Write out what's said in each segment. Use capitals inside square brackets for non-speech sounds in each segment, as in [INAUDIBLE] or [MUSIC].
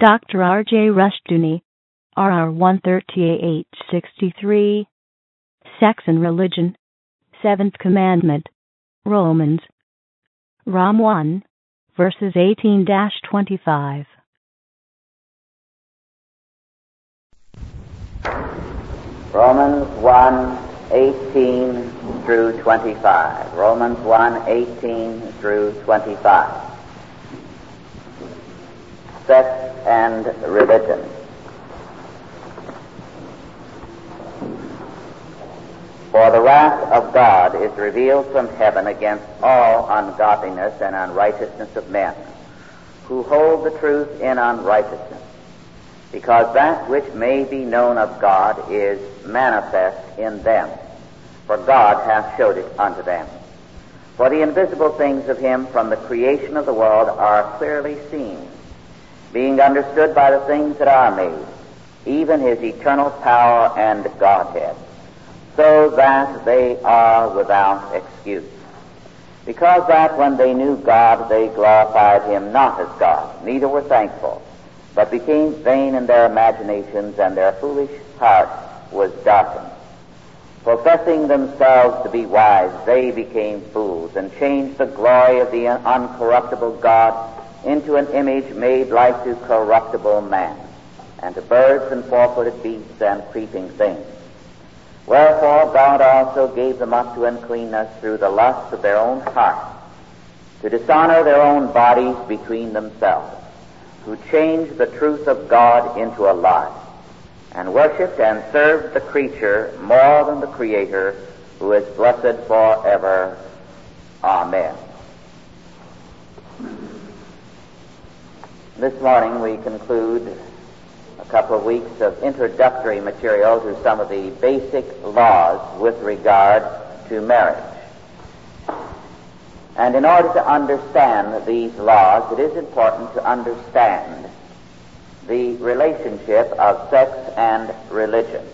Dr. R.J. Rushdoony, RR 13863, Sex and Religion, Seventh Commandment, Romans, Rom 1, verses 18 25. Romans 1, 18 through 25. Romans 1, 18 through 25. And religion. For the wrath of God is revealed from heaven against all ungodliness and unrighteousness of men, who hold the truth in unrighteousness, because that which may be known of God is manifest in them, for God hath showed it unto them. For the invisible things of him from the creation of the world are clearly seen, being understood by the things that are made, even his eternal power and Godhead, so that they are without excuse. Because that when they knew God, they glorified him not as God, neither were thankful, but became vain in their imaginations, and their foolish heart was darkened. Professing themselves to be wise, they became fools, and changed the glory of the uncorruptible God into an image made like to corruptible man, and to birds and four-footed beasts and creeping things. Wherefore God also gave them up to uncleanness through the lust of their own hearts, to dishonor their own bodies between themselves, who changed the truth of God into a lie, and worshipped and served the creature more than the Creator, who is blessed forever. Amen. This morning we conclude a couple of weeks of introductory material to some of the basic laws with regard to marriage. And in order to understand these laws, it is important to understand the relationship of sex and religion.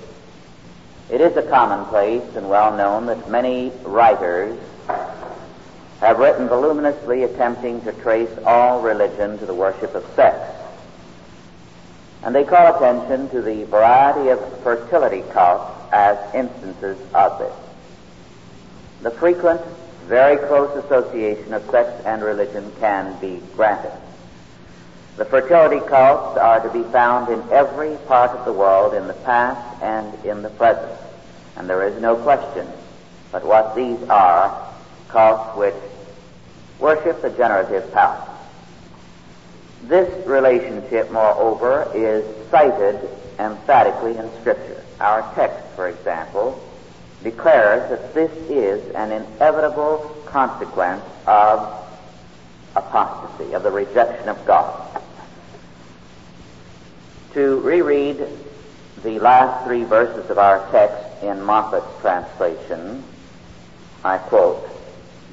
It is a commonplace and well known that many writers have written voluminously attempting to trace all religion to the worship of sex. And they call attention to the variety of fertility cults as instances of this. The frequent, very close association of sex and religion can be granted. The fertility cults are to be found in every part of the world in the past and in the present. And there is no question but what these are which worship the generative power. This relationship, moreover, is cited emphatically in Scripture. Our text, for example, declares that this is an inevitable consequence of apostasy, of the rejection of God. To reread the last three verses of our text in Moffatt's translation, I quote,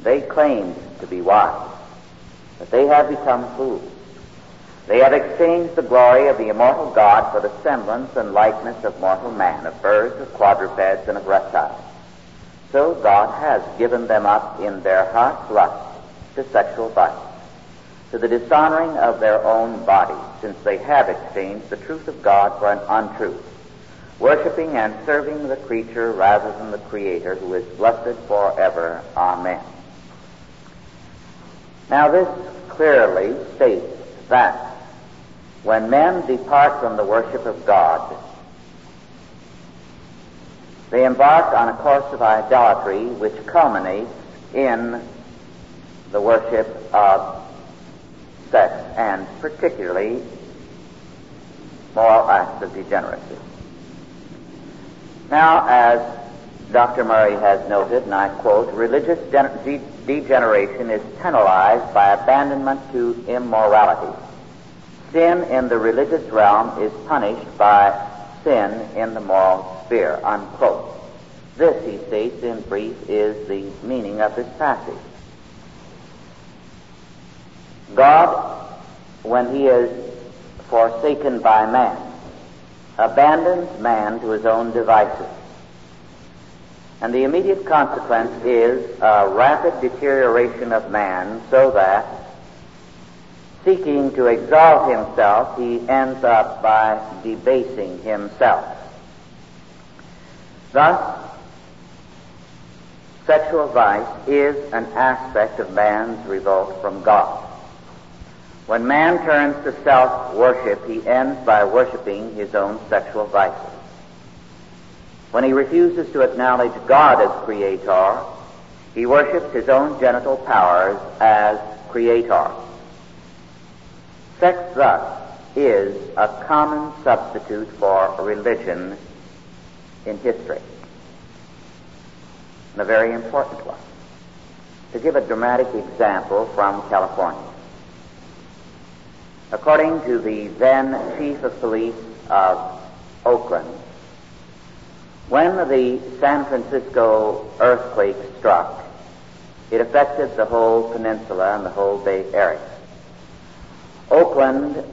They claimed to be wise, but they have become fools. They have exchanged the glory of the immortal God for the semblance and likeness of mortal man, of birds, of quadrupeds, and of reptiles. So God has given them up in their heart's lust to sexual vice, to the dishonoring of their own bodies, since they have exchanged the truth of God for an untruth, worshiping and serving the creature rather than the Creator, who is blessed forever. Amen. Now, this clearly states that when men depart from the worship of God, they embark on a course of idolatry which culminates in the worship of sex and particularly moral acts of degeneracy. Now, as Dr. Murray has noted, and I quote, religious de- degeneration is penalized by abandonment to immorality. Sin in the religious realm is punished by sin in the moral sphere. Unquote. This, he states in brief, is the meaning of this passage. God, when he is forsaken by man, abandons man to his own devices. And the immediate consequence is a rapid deterioration of man so that seeking to exalt himself, he ends up by debasing himself. Thus, sexual vice is an aspect of man's revolt from God. When man turns to self-worship, he ends by worshiping his own sexual vices. When he refuses to acknowledge God as creator, he worships his own genital powers as creator. Sex thus is a common substitute for religion in history. And a very important one. To give a dramatic example from California. According to the then chief of police of Oakland, when the San Francisco earthquake struck, it affected the whole peninsula and the whole Bay Area. Oakland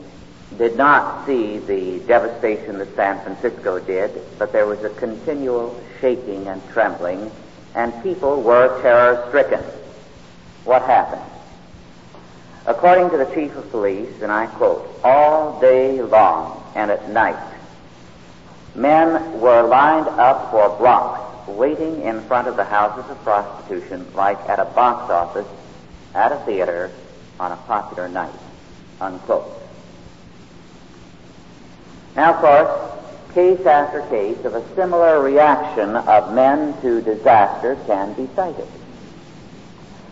did not see the devastation that San Francisco did, but there was a continual shaking and trembling, and people were terror stricken. What happened? According to the chief of police, and I quote, all day long and at night, men were lined up for blocks waiting in front of the houses of prostitution like at a box office at a theater on a popular night unquote. Now, of course, case after case of a similar reaction of men to disaster can be cited.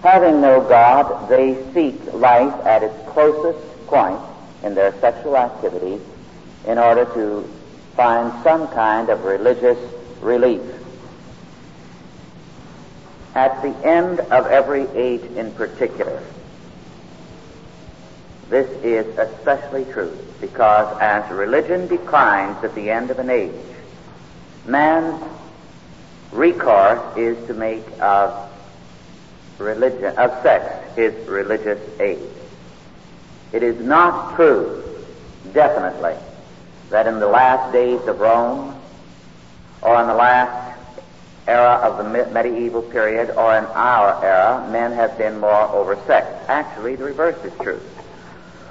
Having no God, they seek life at its closest point in their sexual activity in order to find some kind of religious relief. At the end of every age in particular, this is especially true because as religion declines at the end of an age, man's recourse is to make of religion, of sex, his religious aid. It is not true, definitely, that in the last days of Rome, or in the last era of the medieval period, or in our era, men have been more oversexed. Actually, the reverse is true.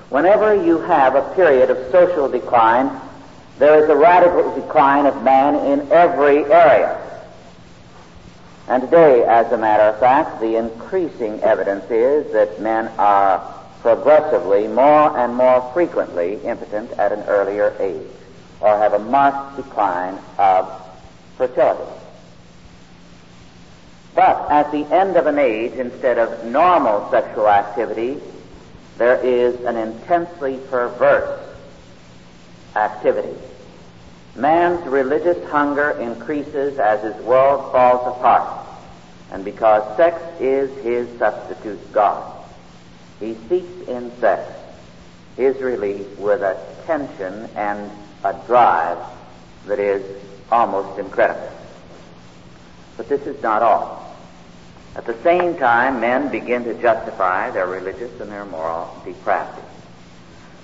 Whenever you have a period of social decline, there is a radical decline of man in every area. And today, as a matter of fact, the increasing evidence is that men are progressively more and more frequently impotent at an earlier age, or have a marked decline of fertility. But at the end of an age, instead of normal sexual activity, there is an intensely perverse activity. Man's religious hunger increases as his world falls apart. And because sex is his substitute God, he seeks in sex his relief with a tension and a drive that is almost incredible. But this is not all. At the same time, men begin to justify their religious and their moral depravity.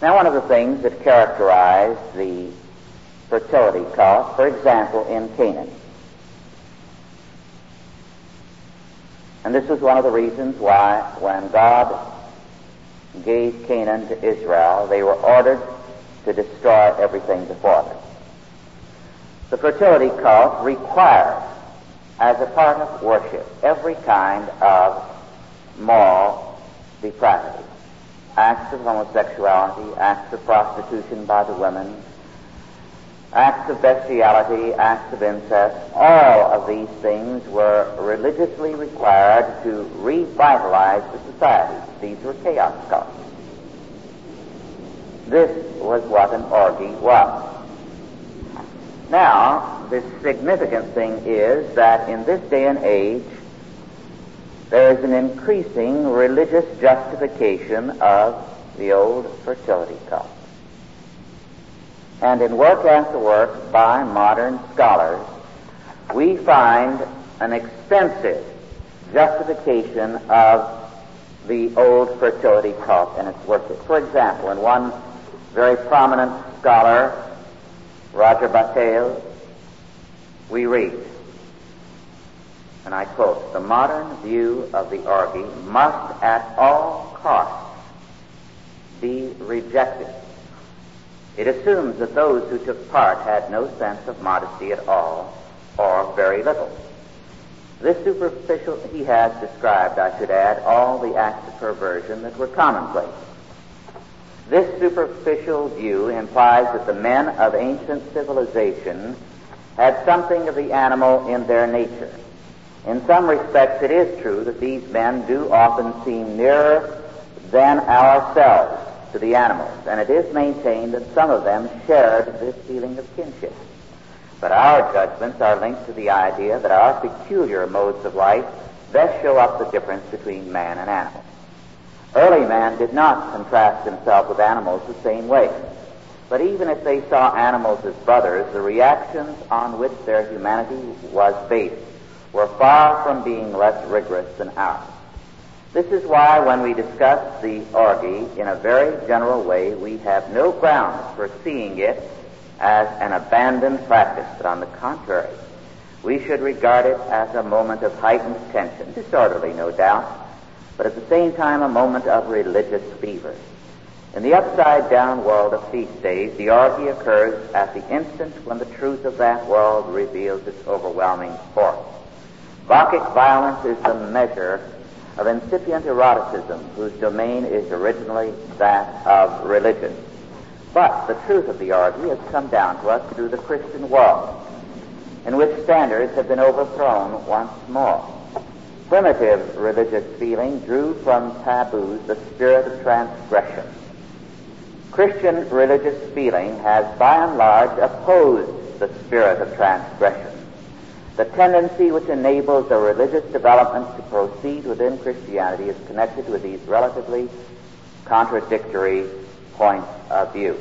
Now, one of the things that characterized the fertility cult, for example, in Canaan, and this was one of the reasons why, when God gave Canaan to Israel, they were ordered to destroy everything before them. The fertility cult required as a part of worship every kind of moral depravity. Acts of homosexuality, acts of prostitution by the women, acts of bestiality, acts of incest, all of these things were religiously required to revitalize the society. These were chaos cults. This was what an orgy was. Now, the significant thing is that in this day and age, there is an increasing religious justification of the old fertility cult. And in work after work by modern scholars, we find an extensive justification of the old fertility cult and its worship. For example, in one very prominent scholar, Roger Bataille, we read, and I quote, the modern view of the orgy must at all costs be rejected. It assumes that those who took part had no sense of modesty at all, or very little. This superficial, he has described, I should add, all the acts of perversion that were commonplace. This superficial view implies that the men of ancient civilization had something of the animal in their nature. In some respects, it is true that these men do often seem nearer than ourselves to the animals, and it is maintained that some of them shared this feeling of kinship. But our judgments are linked to the idea that our peculiar modes of life best show up the difference between man and animal. Early man did not contrast himself with animals the same way. But even if they saw animals as brothers, the reactions on which their humanity was based were far from being less rigorous than ours. This is why when we discuss the orgy in a very general way, we have no grounds for seeing it as an abandoned practice, but on the contrary, we should regard it as a moment of heightened tension, disorderly no doubt, but at the same time a moment of religious fever. In the upside down world of feast days, the orgy occurs at the instant when the truth of that world reveals its overwhelming force. Bacchic violence is the measure of incipient eroticism whose domain is originally that of religion. But the truth of the orgy has come down to us through the Christian world, in which standards have been overthrown once more. Primitive religious feeling drew from taboos the spirit of transgression. Christian religious feeling has by and large opposed the spirit of transgression the tendency which enables the religious development to proceed within Christianity is connected with these relatively contradictory points of view.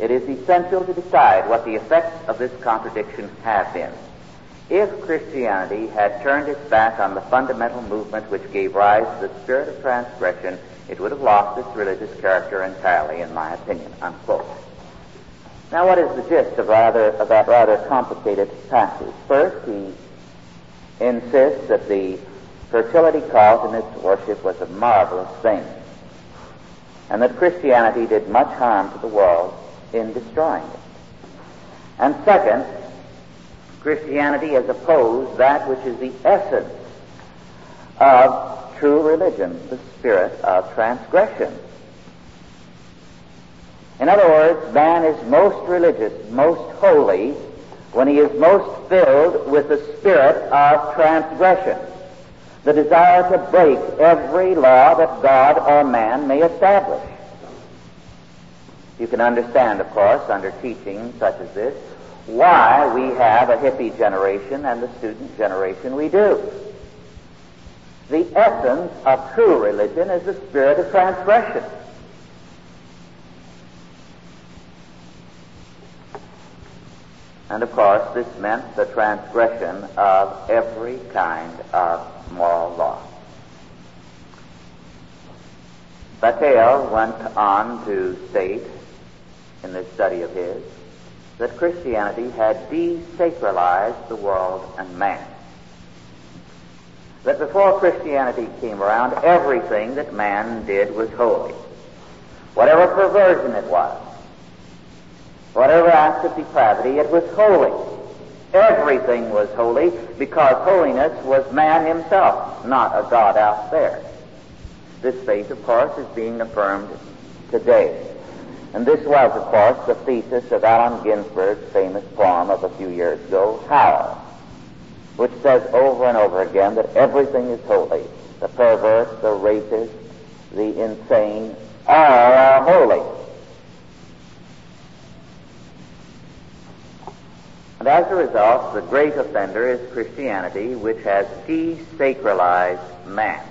It is essential to decide what the effects of this contradiction have been. If Christianity had turned its back on the fundamental movement which gave rise to the spirit of transgression, it would have lost its religious character entirely, in my opinion. Unquote. Now, what is the gist of, rather, of that rather complicated passage? First, he insists that the fertility cult in its worship was a marvelous thing, and that Christianity did much harm to the world in destroying it. And second, Christianity has opposed that which is the essence of true religion, the spirit of transgression. In other words, man is most religious, most holy, when he is most filled with the spirit of transgression, the desire to break every law that God or man may establish. You can understand, of course, under teaching such as this, why we have a hippie generation and the student generation we do. The essence of true religion is the spirit of transgression. And of course, this meant the transgression of every kind of moral law. Bataille went on to state in this study of his that Christianity had desacralized the world and man. That before Christianity came around, everything that man did was holy. Whatever perversion it was, Whatever act of depravity, it was holy. Everything was holy because holiness was man himself, not a God out there. This faith, of course, is being affirmed today. And this was, of course, the thesis of Allen Ginsberg's famous poem of a few years ago, Howl, which says over and over again that everything is holy. The perverse, the racist, the insane, all are holy. And as a result, the great offender is Christianity, which has desacralized man.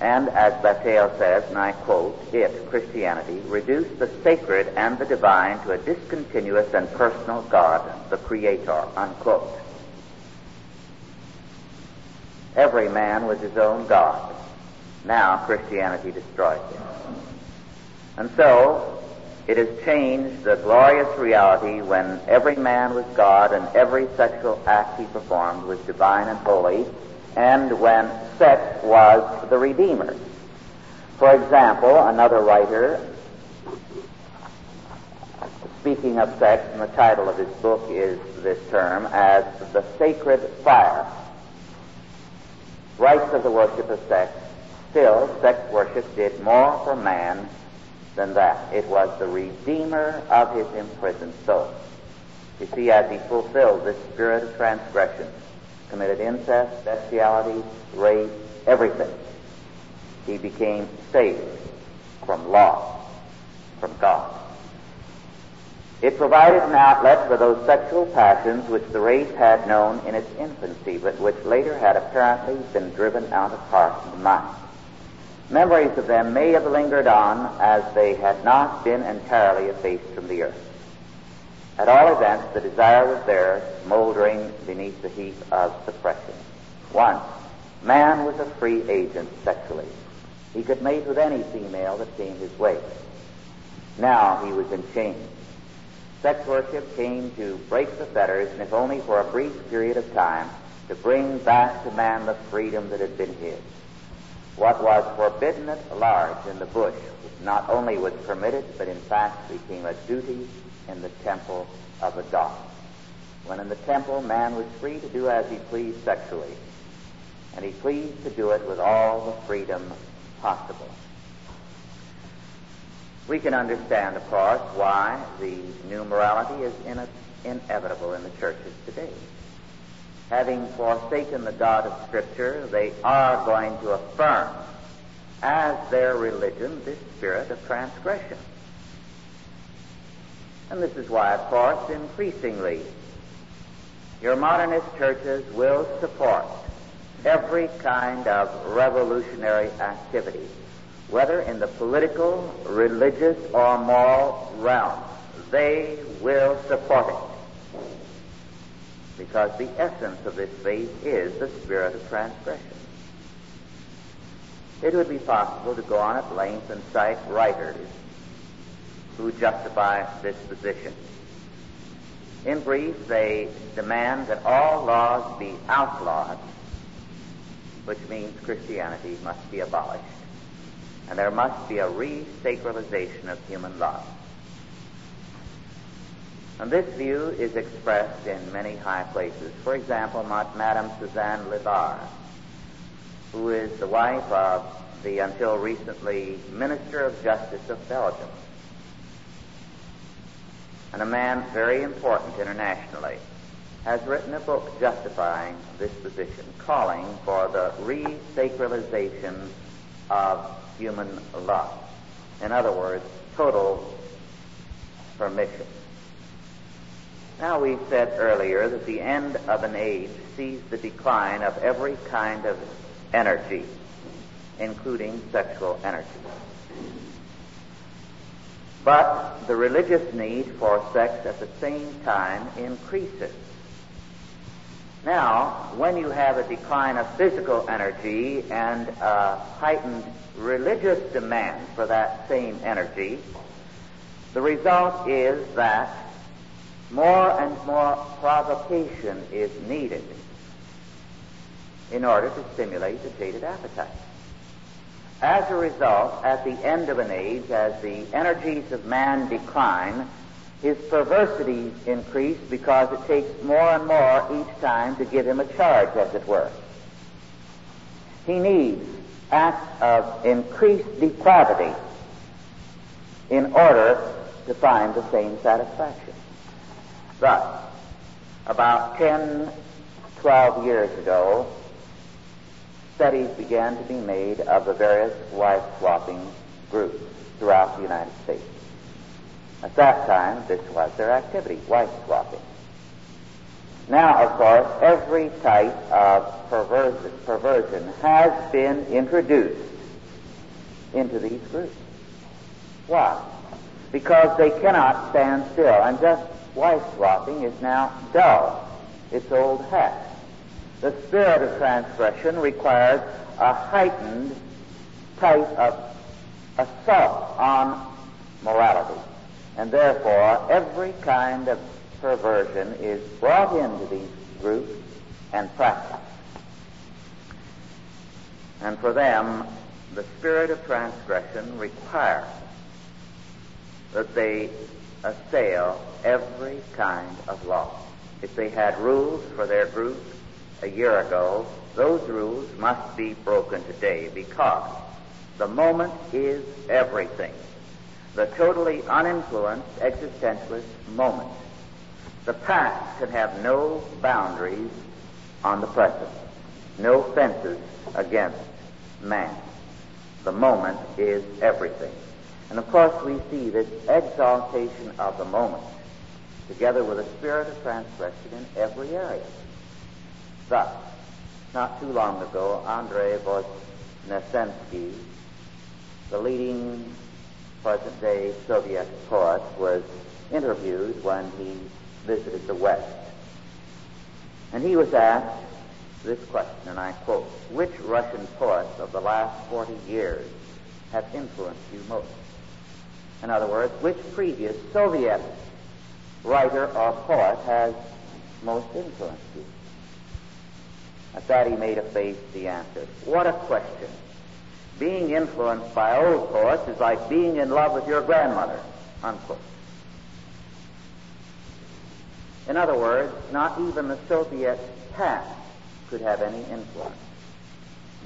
And as Bataille says, and I quote, it, Christianity, reduced the sacred and the divine to a discontinuous and personal God, the Creator, unquote. Every man was his own God. Now Christianity destroys him. And so, it has changed the glorious reality when every man was God and every sexual act he performed was divine and holy, and when sex was the Redeemer. For example, another writer, speaking of sex, and the title of his book is this term, as the sacred fire. Rites of the worship of sex. Still, sex worship did more for man than that. It was the redeemer of his imprisoned soul. You see, as he fulfilled this spirit of transgression, committed incest, bestiality, rape, everything, he became saved from law, from God. It provided an outlet for those sexual passions which the race had known in its infancy, but which later had apparently been driven out of heart and mind. Memories of them may have lingered on as they had not been entirely effaced from the earth. At all events, the desire was there, moldering beneath the heap of suppression. Once, man was a free agent sexually. He could mate with any female that came his way. Now he was in chains. Sex worship came to break the fetters, and if only for a brief period of time, to bring back to man the freedom that had been his. What was forbidden at large in the bush not only was permitted, but in fact became a duty in the temple of the God. When in the temple, man was free to do as he pleased sexually, and he pleased to do it with all the freedom possible. We can understand, of course, why the new morality is in inevitable in the churches today having forsaken the God of Scripture, they are going to affirm as their religion this spirit of transgression. And this is why, of course, increasingly, your modernist churches will support every kind of revolutionary activity, whether in the political, religious, or moral realm. They will support it because the essence of this faith is the spirit of transgression. It would be possible to go on at length and cite writers who justify this position. In brief, they demand that all laws be outlawed, which means Christianity must be abolished, and there must be a re-sacralization of human life. And this view is expressed in many high places. For example, Madame Suzanne Lilar, who is the wife of the until recently Minister of Justice of Belgium, and a man very important internationally, has written a book justifying this position, calling for the re-sacralization of human love. In other words, total permission. Now, we said earlier that the end of an age sees the decline of every kind of energy, including sexual energy. But the religious need for sex at the same time increases. Now, when you have a decline of physical energy and a heightened religious demand for that same energy, the result is that more and more provocation is needed in order to stimulate the jaded appetite. As a result, at the end of an age, as the energies of man decline, his perversities increase because it takes more and more each time to give him a charge, as it were. He needs acts of increased depravity in order to find the same satisfaction. Thus, about 10, 12 years ago, studies began to be made of the various wife swapping groups throughout the United States. At that time, this was their activity, wife swapping. Now, of course, every type of perversion, perversion has been introduced into these groups. Why? Because they cannot stand still and just wife swapping is now dull. It's old hat. The spirit of transgression requires a heightened type of assault on morality. And therefore, every kind of perversion is brought into these groups and practiced. And for them, the spirit of transgression requires that they assail every kind of law. If they had rules for their group a year ago, those rules must be broken today because the moment is everything. The totally uninfluenced existentialist moment. The past can have no boundaries on the present, no fences against man. The moment is everything. And of course, we see this exaltation of the moment together with a spirit of transgression in every area. Thus, not too long ago, Andrei Voznesensky, the leading present day Soviet poet, was interviewed when he visited the West. And he was asked this question, and I quote, Which Russian poets of the last 40 years have influenced you most? In other words, which previous Soviet writer or poet has most influenced you? At that he made a face, he answered, What a question. Being influenced by old poets is like being in love with your grandmother. Unquote. In other words, not even the Soviet past could have any influence.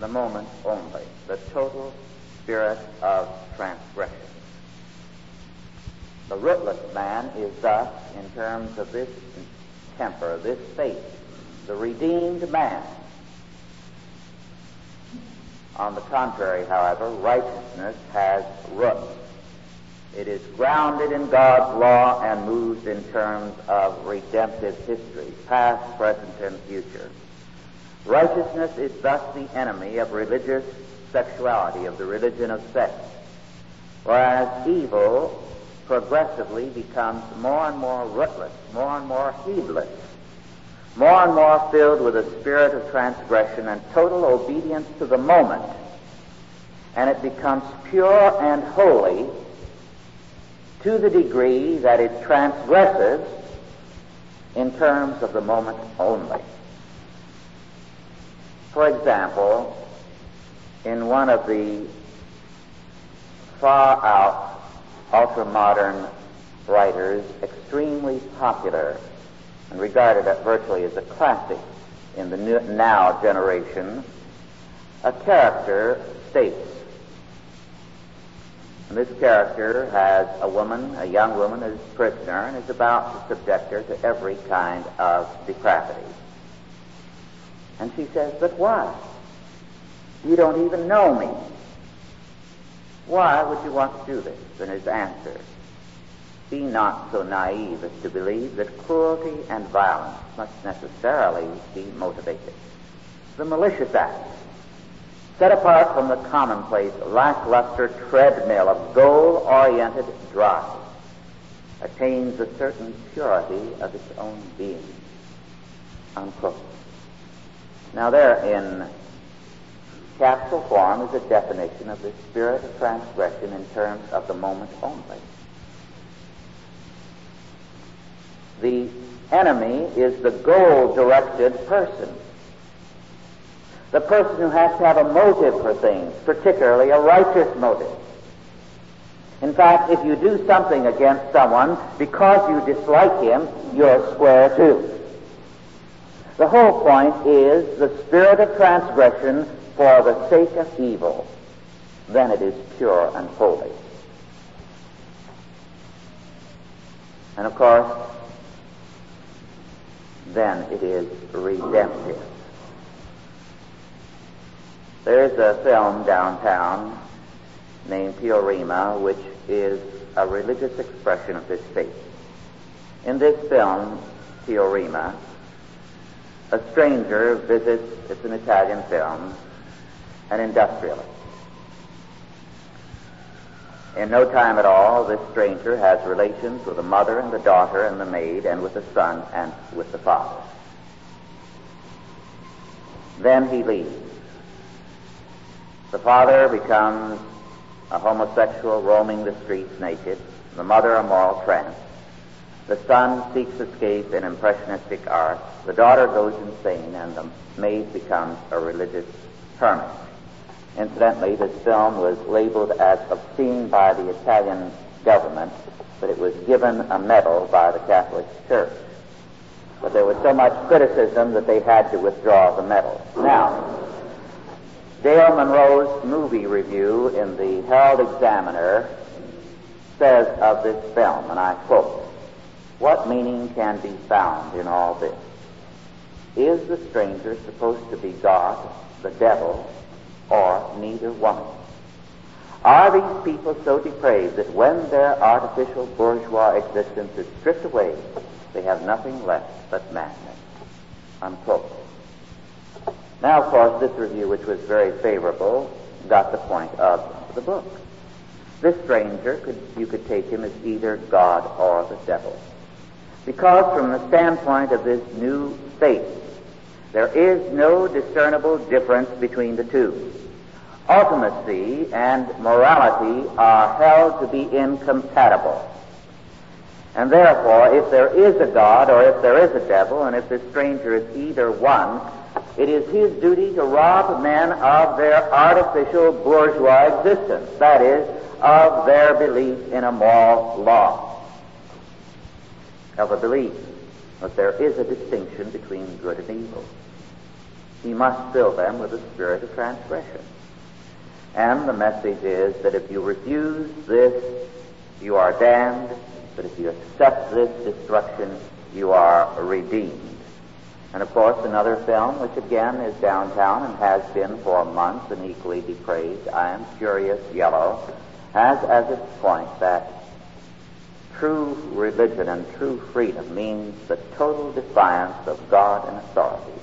The moment only, the total spirit of transgression. The rootless man is thus, in terms of this temper, this faith, the redeemed man. On the contrary, however, righteousness has roots. It is grounded in God's law and moves in terms of redemptive history, past, present, and future. Righteousness is thus the enemy of religious sexuality, of the religion of sex, whereas evil progressively becomes more and more rootless, more and more heedless, more and more filled with a spirit of transgression and total obedience to the moment, and it becomes pure and holy to the degree that it transgresses in terms of the moment only. For example, in one of the far out ultra-modern writers, extremely popular and regarded virtually as a classic in the now generation, a character states and this character has a woman, a young woman, as prisoner and is about to subject her to every kind of depravity. And she says, But why? You don't even know me. Why would you want to do this? And his answer, Be not so naive as to believe that cruelty and violence must necessarily be motivated. The malicious act set apart from the commonplace, lackluster treadmill of goal-oriented drive, attains a certain purity of its own being. Unquote. Now there in capsule form is a definition of the spirit of transgression in terms of the moment only. The enemy is the goal-directed person the person who has to have a motive for things, particularly a righteous motive. In fact, if you do something against someone because you dislike him, you're square too. The whole point is the spirit of transgression for the sake of evil. Then it is pure and holy. And of course, then it is redemptive. There's a film downtown named Teorema, which is a religious expression of this faith. In this film, Teorema, a stranger visits, it's an Italian film, an industrialist. In no time at all, this stranger has relations with the mother and the daughter and the maid and with the son and with the father. Then he leaves. The father becomes a homosexual roaming the streets naked, the mother a moral trance. The son seeks escape in impressionistic art, the daughter goes insane, and the maid becomes a religious hermit. Incidentally, this film was labeled as obscene by the Italian government, but it was given a medal by the Catholic Church. But there was so much criticism that they had to withdraw the medal. Now, Dale Munro's movie review in the Herald Examiner says of this film, and I quote, What meaning can be found in all this? Is the stranger supposed to be God, the devil, or neither one? Are these people so depraved that when their artificial bourgeois existence is stripped away, they have nothing left but madness? Unquote. Now, of course, this review, which was very favorable, got the point of the book. This stranger, could, you could take him as either God or the devil. Because from the standpoint of this new faith, there is no discernible difference between the two. Ultimacy and morality are held to be incompatible. And therefore, if there is a God or if there is a devil, and if the stranger is either one, it is his duty to rob men of their artificial bourgeois existence, that is, of their belief in a moral law, of a belief that there is a distinction between good and evil. He must fill them with a spirit of transgression. And the message is that if you refuse this, you are damned, but if you accept this destruction, you are redeemed. And of course, another film, which again is downtown and has been for months and equally depraved, I Am Curious Yellow, has as its point that true religion and true freedom means the total defiance of God and authority,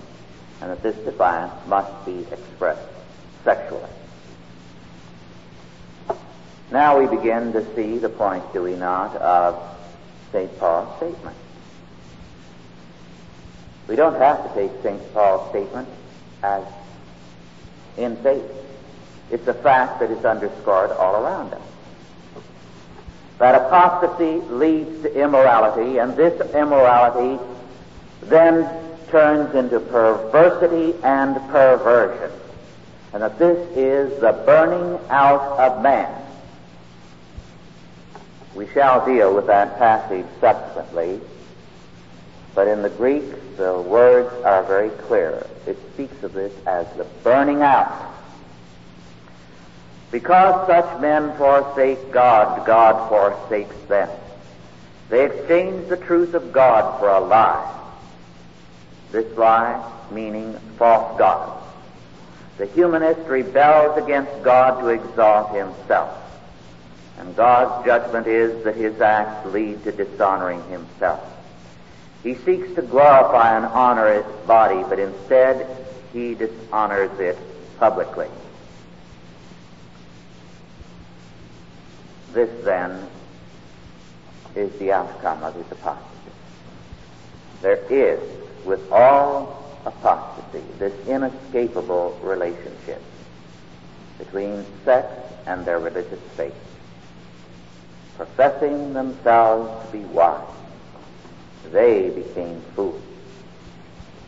and that this defiance must be expressed sexually. Now we begin to see the point, do we not, of St. Paul's statement. We don't have to take St. Paul's statement as in faith. It's a fact that is underscored all around us. That apostasy leads to immorality, and this immorality then turns into perversity and perversion. And that this is the burning out of man. We shall deal with that passage subsequently, but in the Greek, the words are very clear. It speaks of this as the burning out. Because such men forsake God, God forsakes them. They exchange the truth of God for a lie. This lie meaning false gods. The humanist rebels against God to exalt himself. And God's judgment is that his acts lead to dishonoring himself. He seeks to glorify and honor his body, but instead he dishonors it publicly. This then is the outcome of his apostasy. There is, with all apostasy, this inescapable relationship between sects and their religious faith, professing themselves to be wise they became fools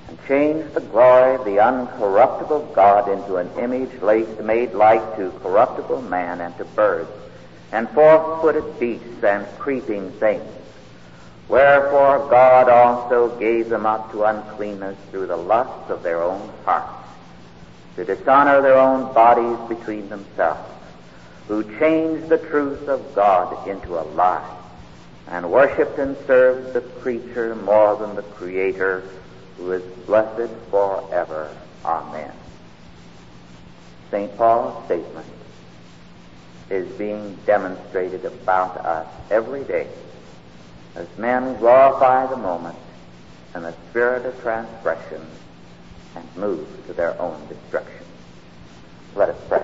and changed the glory of the uncorruptible God into an image made like to corruptible man and to birds and four-footed beasts and creeping things. Wherefore God also gave them up to uncleanness through the lusts of their own hearts, to dishonor their own bodies between themselves, who changed the truth of God into a lie and worshipped and served the creature more than the Creator, who is blessed forever. Amen. St. Paul's statement is being demonstrated about us every day as men glorify the moment and the spirit of transgression and move to their own destruction. Let us pray.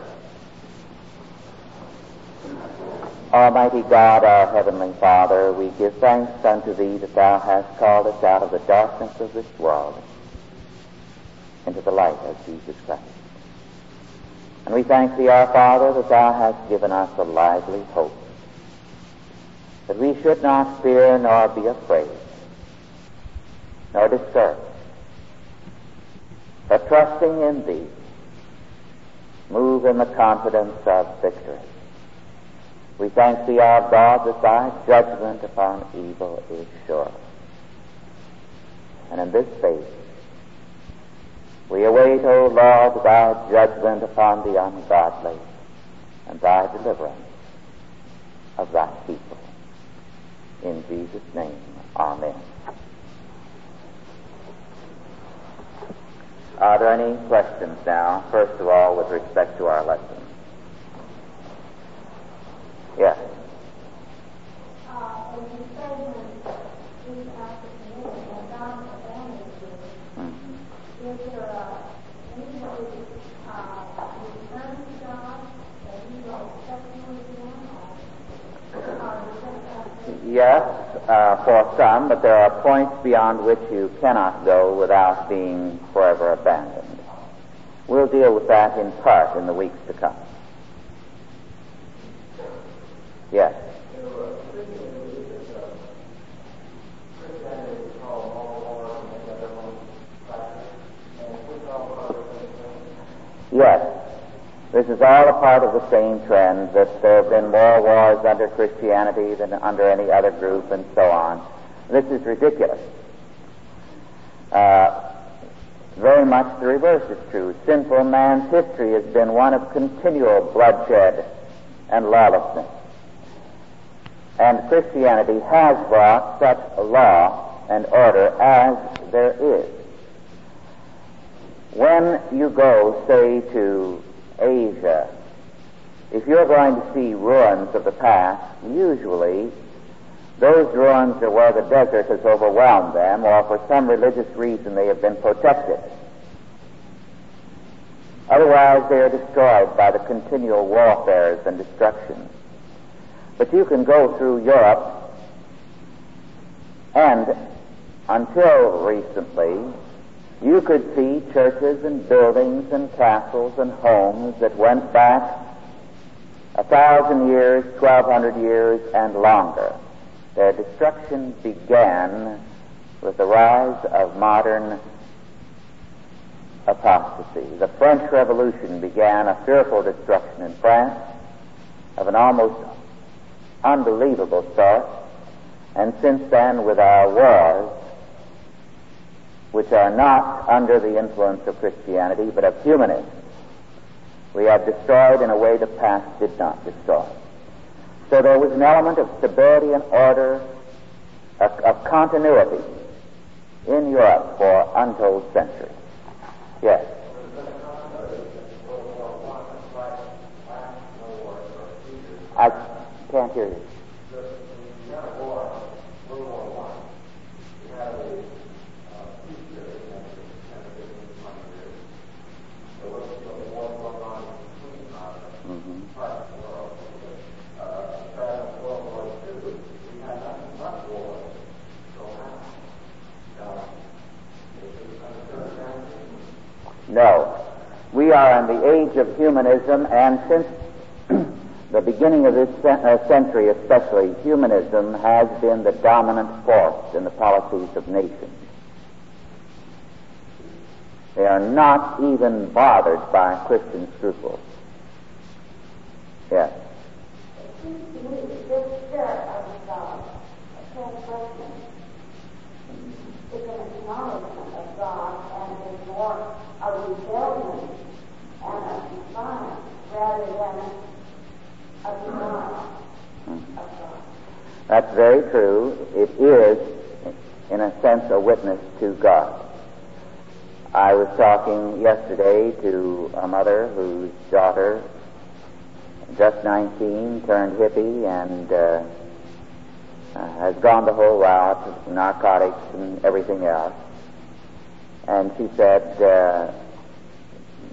Almighty God, our Heavenly Father, we give thanks unto Thee that Thou hast called us out of the darkness of this world into the light of Jesus Christ. And we thank Thee, our Father, that Thou hast given us a lively hope, that we should not fear nor be afraid, nor discouraged, but trusting in Thee, move in the confidence of victory. We thank thee, our God, that thy judgment upon evil is sure. And in this faith, we await, O Lord, thy judgment upon the ungodly and thy deliverance of thy people. In Jesus' name, Amen. Are there any questions now, first of all, with respect to our lesson? Yes. Yes, uh, for some, but there are points beyond which you cannot go without being forever abandoned. We'll deal with that in part in the weeks to come. Yes. Yes. This is all a part of the same trend that there have been more wars under Christianity than under any other group and so on. This is ridiculous. Uh, very much the reverse is true. Sinful man's history has been one of continual bloodshed and lawlessness. And Christianity has brought such law and order as there is. When you go, say, to Asia, if you're going to see ruins of the past, usually those ruins are where the desert has overwhelmed them or for some religious reason they have been protected. Otherwise, they are destroyed by the continual warfares and destruction. But you can go through Europe, and until recently, you could see churches and buildings and castles and homes that went back a thousand years, twelve hundred years, and longer. Their destruction began with the rise of modern apostasy. The French Revolution began a fearful destruction in France of an almost unbelievable sort, and since then, with our wars, which are not under the influence of Christianity, but of humanism, we have destroyed in a way the past did not destroy. So there was an element of stability and order, of, continuity in Europe for untold centuries. Yes. I can't hear you. No. We are in the age of humanism, and since [CLEARS THROAT] the beginning of this uh, century, especially, humanism has been the dominant force in the policies of nations. They are not even bothered by Christian scruples. Yes. It seems to me that this spirit of God, of transgression, is an acknowledgement of God and is more a rebellion and a defiance rather than a denial of God. That's very true. It is, in a sense, a witness to God. I was talking yesterday to a mother whose daughter, just 19, turned hippie and uh, uh, has gone the whole route, narcotics and everything else. And she said, uh,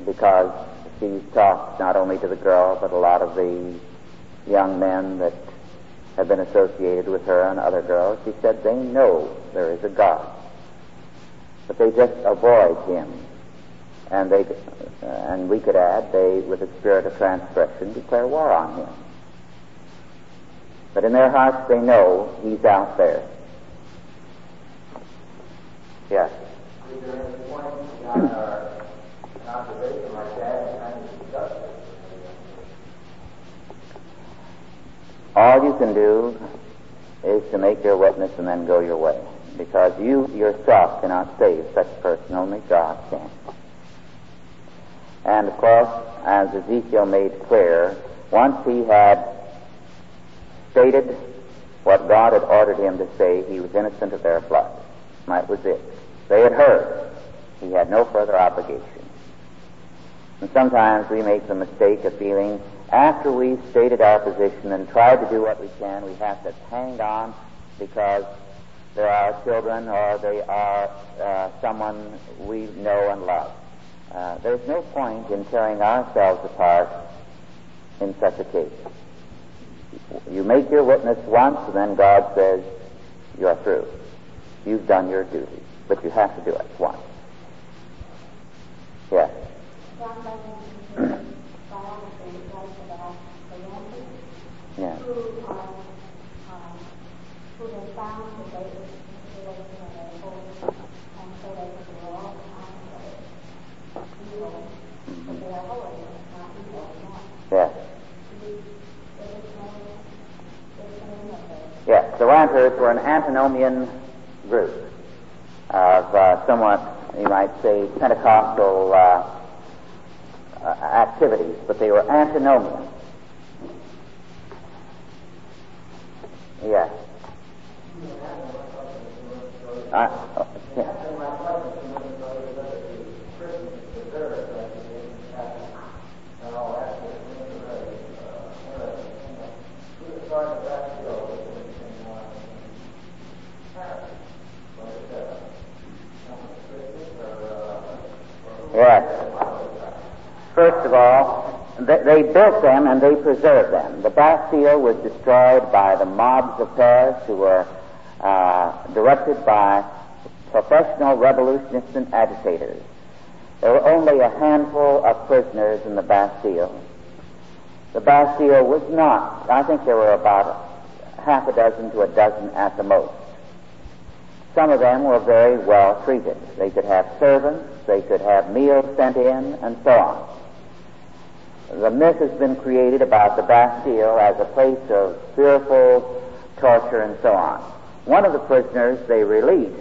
because she's talked not only to the girl, but a lot of the young men that have been associated with her and other girls, she said they know there is a God. But they just avoid him. And they, uh, and we could add, they, with a spirit of transgression, declare war on him. But in their hearts they know he's out there. Yes like that, and All you can do is to make your witness and then go your way. Because you yourself cannot save such a person, only God can. And of course, as Ezekiel made clear, once he had stated what God had ordered him to say, he was innocent of their blood. That was it. They had heard. He had no further obligation. And sometimes we make the mistake of feeling after we've stated our position and tried to do what we can, we have to hang on because they're our children or they are uh, someone we know and love. Uh, there's no point in tearing ourselves apart in such a case. You make your witness once, and then God says, You're through. You've done your duty. But you have to do it once. Yes. Yeah. Of it. Yes, the Ranters were an antinomian group of uh, somewhat, you might say, Pentecostal uh, uh, activities, but they were antinomian. Yes. Yes. First of all, they, built them and they preserved them. The Bastille was destroyed by the mobs of Paris who were uh, directed by professional revolutionists and agitators. There were only a handful of prisoners in the Bastille. The Bastille was not, I think there were about half a dozen to a dozen at the most. Some of them were very well treated. They could have servants, they could have meals sent in, and so on. The myth has been created about the Bastille as a place of fearful torture and so on. One of the prisoners they released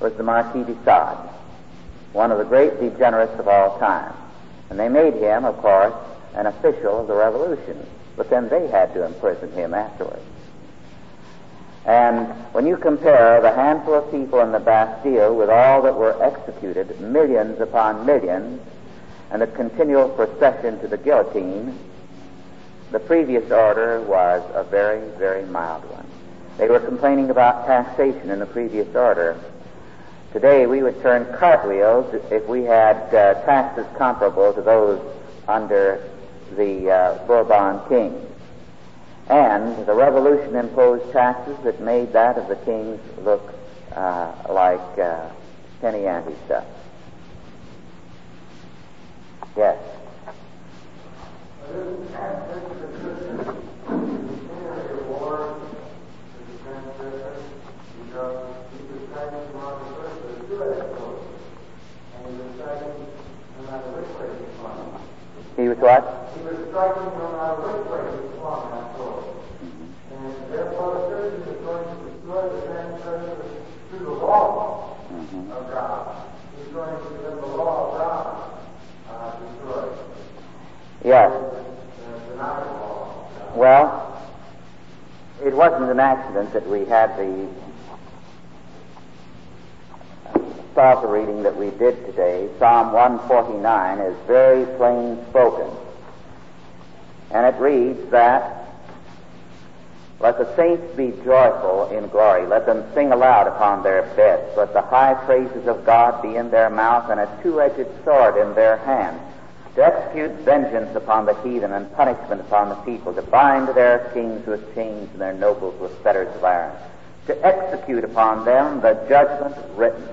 was the Marquis de Sade, one of the great degenerates of all time. And they made him, of course, an official of the revolution. But then they had to imprison him afterwards. And when you compare the handful of people in the Bastille with all that were executed, millions upon millions, and a continual procession to the guillotine, the previous order was a very, very mild one. They were complaining about taxation in the previous order. Today we would turn cartwheels if we had uh, taxes comparable to those under the uh, Bourbon kings. And the revolution imposed taxes that made that of the kings look uh, like uh, penny ante stuff. Yes. He was what? He was striking no matter which way he swung that sword. And therefore the Christian is going to destroy the transgressor through the law of God. He's going to let the law of God uh, destroy Yes. the denial law. of God. Well, it wasn't an accident that we had the uh, Psalter reading that we did today. Psalm 149 is very plain spoken. And it reads that, Let the saints be joyful in glory. Let them sing aloud upon their beds. Let the high praises of God be in their mouth and a two-edged sword in their hand. To execute vengeance upon the heathen and punishment upon the people. To bind their kings with chains and their nobles with fetters of iron. To execute upon them the judgment written.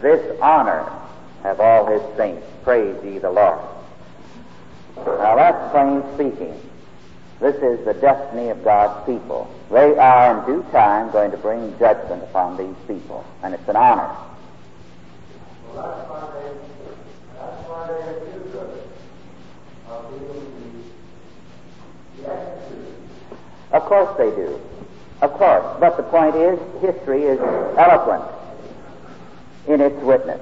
This honor have all his saints. Praise ye the Lord. Now that's plain speaking. This is the destiny of God's people. They are in due time going to bring judgment upon these people, and it's an honor. Well, that's why they, us of the, the executed. course they do. Of course. But the point is, history is eloquent in its witness.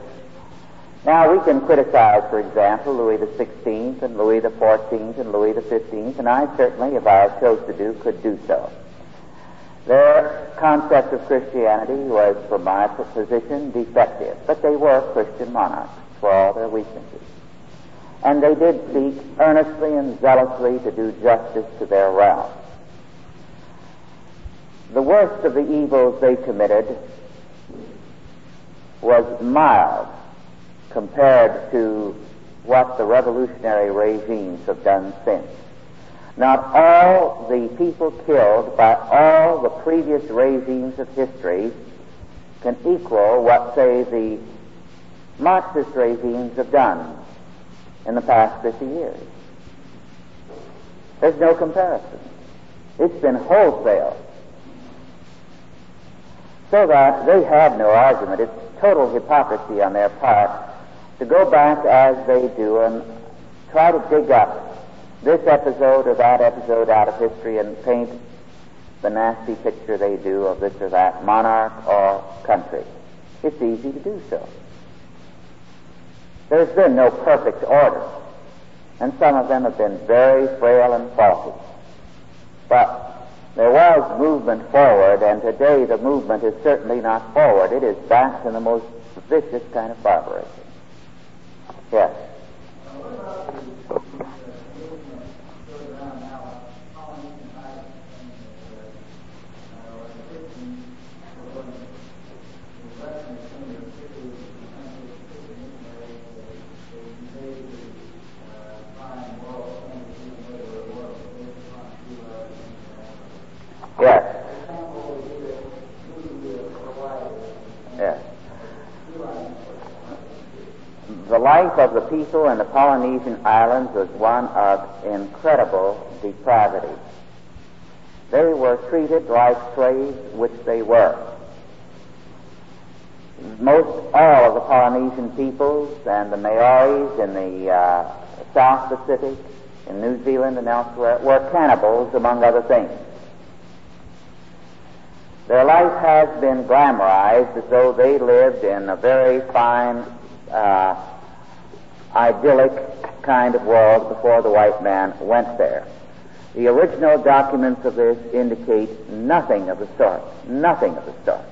Now, we can criticize, for example, Louis the Sixteenth and Louis the Fourteenth and Louis the Fifteenth, and I certainly, if I chose to do, could do so. Their concept of Christianity was, from my position, defective, but they were Christian monarchs for all their weaknesses. And they did seek earnestly and zealously to do justice to their realm. The worst of the evils they committed was mild compared to what the revolutionary regimes have done since. Not all the people killed by all the previous regimes of history can equal what, say, the Marxist regimes have done in the past 50 years. There's no comparison. It's been wholesale. So that they have no argument. It's total hypocrisy on their part to go back as they do and try to dig up this episode or that episode out of history and paint the nasty picture they do of this or that monarch or country. It's easy to do so. There's been no perfect order, and some of them have been very frail and faulty. But there was movement forward, and today the movement is certainly not forward. It is back to the most vicious kind of barbarism. Yes. Yes. Yes. The life of the people in the Polynesian islands was one of incredible depravity. They were treated like slaves, which they were. Most all of the Polynesian peoples and the Maoris in the uh, South Pacific, in New Zealand and elsewhere, were cannibals, among other things. Their life has been glamorized as though they lived in a very fine, uh, idyllic kind of world before the white man went there. The original documents of this indicate nothing of the sort. Nothing of the sort.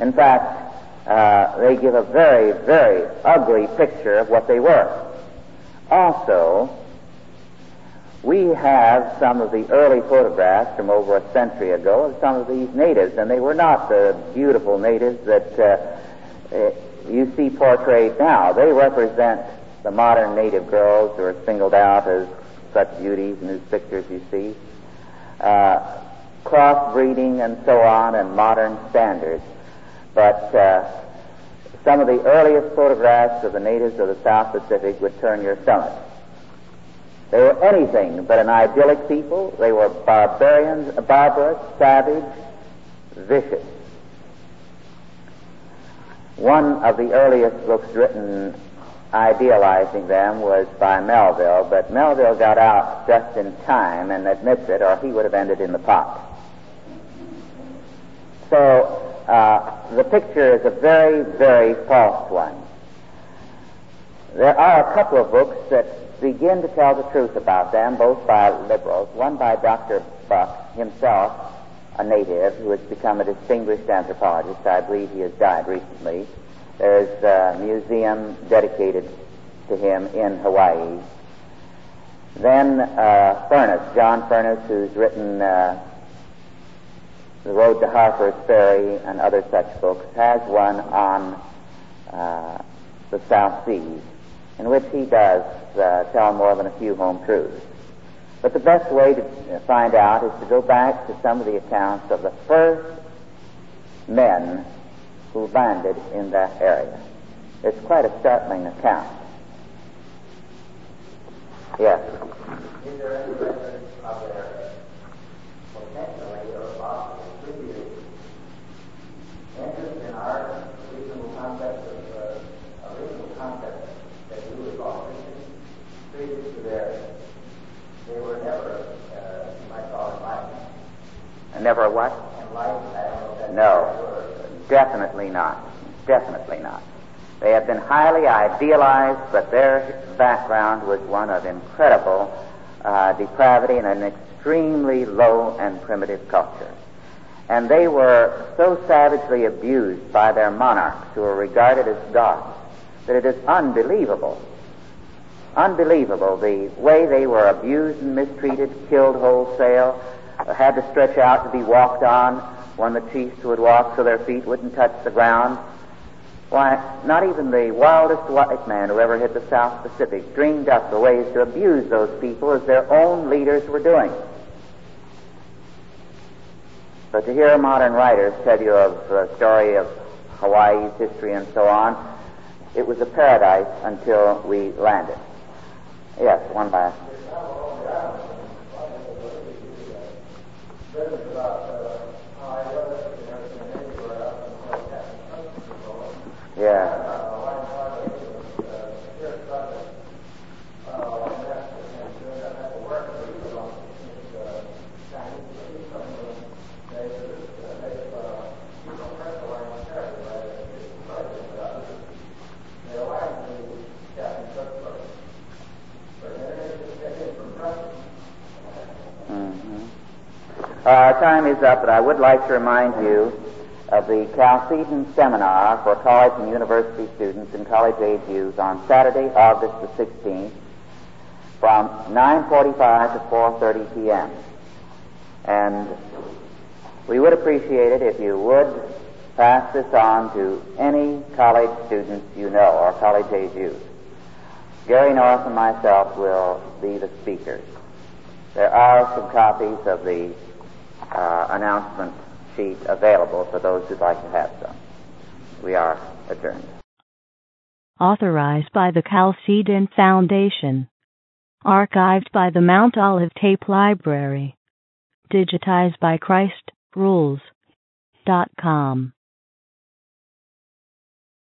In fact, uh, they give a very, very ugly picture of what they were. Also, we have some of the early photographs from over a century ago of some of these natives, and they were not the beautiful natives that uh, you see portrayed now. They represent the modern native girls who are singled out as such beauties in these pictures you see. Uh, crossbreeding and so on and modern standards. But uh, some of the earliest photographs of the natives of the South Pacific would turn your stomach. They were anything but an idyllic people. They were barbarians, barbarous, savage, vicious. One of the earliest books written idealizing them was by Melville, but Melville got out just in time and admits it, or he would have ended in the pot. So uh, the picture is a very, very false one. There are a couple of books that begin to tell the truth about them, both by liberals. One by Dr. Buck himself, a native who has become a distinguished anthropologist. I believe he has died recently. There's a museum dedicated to him in Hawaii. Then uh, Furnas, John Furnas, who's written uh, The Road to Harper's Ferry and other such books, has one on uh, the South Seas, in which he does uh, tell more than a few home truths. But the best way to uh, find out is to go back to some of the accounts of the first men who landed in that area. It's quite a startling account. Yes. Is there any record of their or possibly previous interest in art, a reasonable concept of uh, a reasonable concept that you would call Christian, previous to their they were never, uh, you might call it enlightenment. Never what? No, definitely not. Definitely not. They have been highly idealized, but their background was one of incredible uh, depravity and an extremely low and primitive culture. And they were so savagely abused by their monarchs, who were regarded as gods, that it is unbelievable. Unbelievable the way they were abused and mistreated, killed wholesale, had to stretch out to be walked on when the chiefs would walk so their feet wouldn't touch the ground. Why, not even the wildest white man who ever hit the South Pacific dreamed up the ways to abuse those people as their own leaders were doing. But to hear modern writers tell you of the story of Hawaii's history and so on, it was a paradise until we landed. Yes, one last. Yeah. Our time is up, but I would like to remind you of the Chalcedon Seminar for college and university students and college age youth on Saturday, August the 16th from 9.45 to 4.30 p.m. And we would appreciate it if you would pass this on to any college students you know or college age youth. Gary North and myself will be the speakers. There are some copies of the uh, announcement sheet available for those who'd like to have some. We are adjourned. Authorized by the Chalcedon Foundation. Archived by the Mount Olive Tape Library. Digitized by Christ Rules. Com.